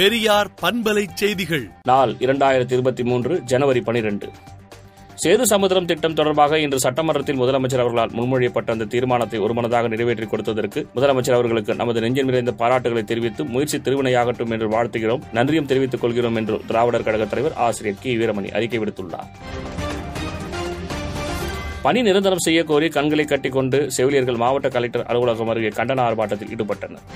பெரியார் பண்பலை செய்திகள். நாள் இரண்டாயிரத்தி இருபத்தி மூன்று ஜனவரி பனிரெண்டு. சேது சமுத்திரம் திட்டம் தொடர்பாக இன்று சட்டமன்றத்தில் முதலமைச்சர் அவர்களால் முன்மொழியப்பட்ட அந்த தீர்மானத்தை ஒருமனதாக நிறைவேற்றி கொடுத்ததற்கு முதலமைச்சர் அவர்களுக்கு நமது நெஞ்சில் நிறைந்த பாராட்டுகளை தெரிவித்து முயற்சி திருவினையாகட்டும் என்று வாழ்த்துகிறோம். நன்றியும் தெரிவித்துக் கொள்கிறோம் என்று திராவிடர் கழக தலைவர் ஆசிரியர் கி. வீரமணி அறிக்கை விடுத்துள்ளார். பணி நிரந்தரம் செய்யக்கோரி கண்களை கட்டிக்கொண்டு செவிலியர்கள் மாவட்ட கலெக்டர் அலுவலகம் அருகே கண்டன ஆர்ப்பாட்டத்தில் ஈடுபட்டனர்.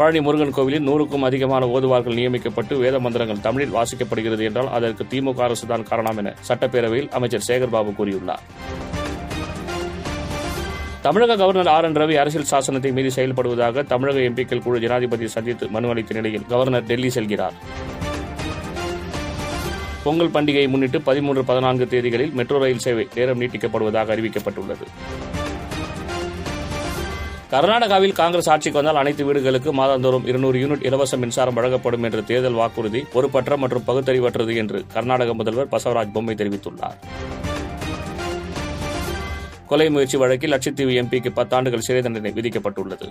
பழனி முருகன் கோவிலில் நூறுக்கும் அதிகமான ஓதுவார்கள் நியமிக்கப்பட்டு வேத மந்திரங்கள் தமிழில் வாசிக்கப்படுகிறது என்றால் அதற்கு திமுக அரசுதான் காரணம் என சட்டப்பேரவையில் அமைச்சர் சேகர்பாபு கூறியுள்ளார். தமிழக கவர்னர் ஆர் என் ரவி அரசியல் சாசனத்தை மீறி செயல்படுவதாக தமிழக எம்பிக்கள் குழு ஜனாதிபதி சந்தித்து மனு அளித்த நிலையில் கவர்னர் டெல்லி செல்கிறார். பொங்கல் பண்டிகையை முன்னிட்டு பதிமூன்று பதினான்கு தேதிகளில் மெட்ரோ ரயில் சேவை நேரம் நீட்டிக்கப்படுவதாக அறிவிக்கப்பட்டுள்ளது. கர்நாடகாவில் காங்கிரஸ் ஆட்சிக்கு வந்தால் அனைத்து வீடுகளுக்கு மாதந்தோறும் இருநூறு யூனிட் இலவச மின்சாரம் வழங்கப்படும் என்ற தேர்தல் வாக்குறுதி பொறுப்பற்ற மற்றும் பகுத்தறிவற்றது என்று கர்நாடக முதல்வர் பசவராஜ் பொம்மை தெரிவித்துள்ளார். கொலை முயற்சி வழக்கில் லட்சத்தீவு எம்பிக்கு பத்தாண்டுகள் சிறை தண்டனை விதிக்கப்பட்டுள்ளது.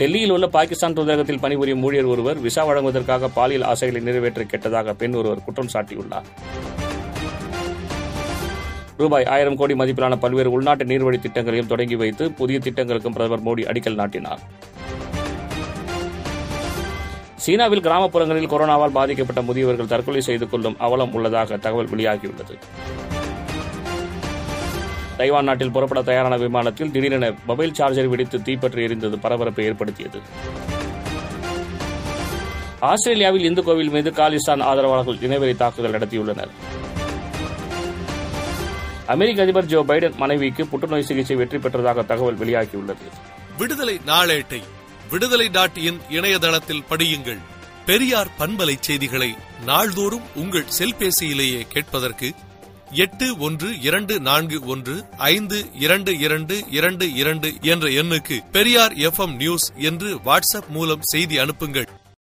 டெல்லியில் உள்ள பாகிஸ்தான் தூதரகத்தில் பணிபுரியும் ஊழியர் ஒருவர் விசா வழங்குவதற்காக பாலியல் ஆசைகளை நிறைவேற்ற கேட்டதாக பெண் ஒருவர் குற்றம் சாட்டியுள்ளார். ரூபாய் ஆயிரம் கோடி மதிப்பிலான பல்வேறு உள்நாட்டு நீர்வழி திட்டங்களையும் தொடங்கி வைத்து புதிய திட்டங்களுக்கும் பிரதமர் மோடி அடிக்கல் நாட்டினார். சீனாவில் கிராமப்புறங்களில் கொரோனாவால் பாதிக்கப்பட்ட முதியவர்கள் தற்கொலை செய்து கொள்ளும் அவலம் உள்ளதாக தகவல் வெளியாகியுள்ளது. தைவான் நாட்டில் புறப்பட தயாரான விமானத்தில் திடீரென மொபைல் சார்ஜர் வெடித்து தீப்பற்றி எரிந்தது பரபரப்பை ஏற்படுத்தியது. ஆஸ்திரேலியாவில் இந்து கோவில் மீது காலிஸ்தான் ஆதரவாளர்கள் இனவெறி தாக்குதல் நடத்தியுள்ளனர். அமெரிக்க அதிபர் ஜோ பைடன் மனைவிக்கு புற்றுநோய் சிகிச்சை வெற்றி பெற்றதாக தகவல் வெளியாகியுள்ளது. விடுதலை நாளேட்டை விடுதலை டாட் இன் இணையதளத்தில் படியுங்கள். பெரியார் பண்பலை செய்திகளை நாள்தோறும் உங்கள் செல்பேசியிலேயே கேட்பதற்கு எட்டு ஒன்று இரண்டு நான்கு ஒன்று ஐந்து இரண்டு இரண்டு இரண்டு இரண்டு என்ற எண்ணுக்கு பெரியார் எஃப்எம் நியூஸ் என்று வாட்ஸ்அப் மூலம் செய்தி அனுப்புங்கள்.